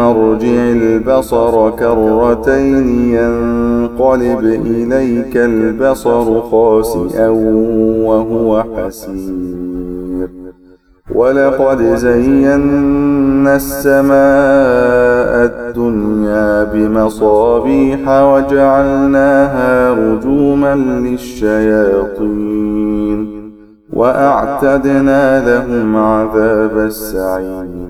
ارجع البصر كرتين ينقلب إليك البصر خاسئا وهو حسير. ولقد زينا السماء الدنيا بمصابيح وجعلناها رجوما للشياطين. وأعتدنا لهم عذاب السعير.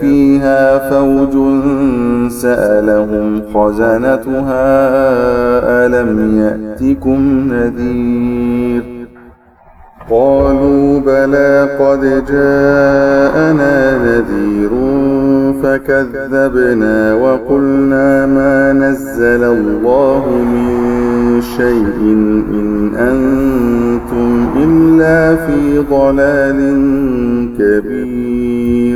فيها فوج سألهم خزنتها ألم يأتكم نذير قالوا بلى قد جاءنا نذير فكذبنا وقلنا ما نزل الله من شيء إن أنتم إلا في ضلال كبير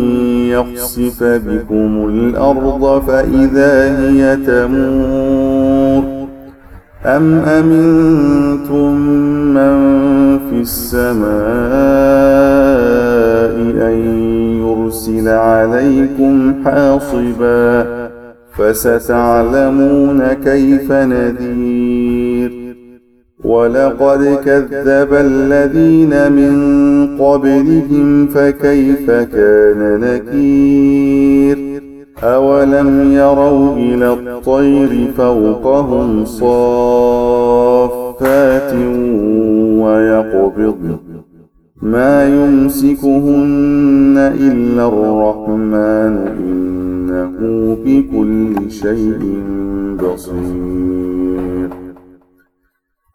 يخسف بكم الأرض فإذا هي تمور أم أمنتم من في السماء أن يرسل عليكم حاصبا فستعلمون كيف نذير ولقد كذب الذين من قبلهم فكيف كان نكير؟ أولم يروا إلى الطير فوقهم صافات ويقبضن ما يمسكهن إلا الرحمن إنه بكل شيء بصير.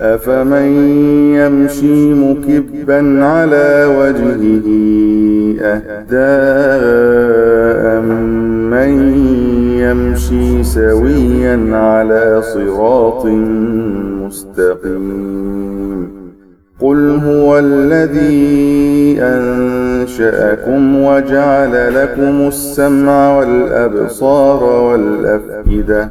أفمن يمشي مكبا على وجهه أهداء من يمشي سويا على صراط مستقيم قل هو الذي أنشأكم وجعل لكم السمع والأبصار والأفئدة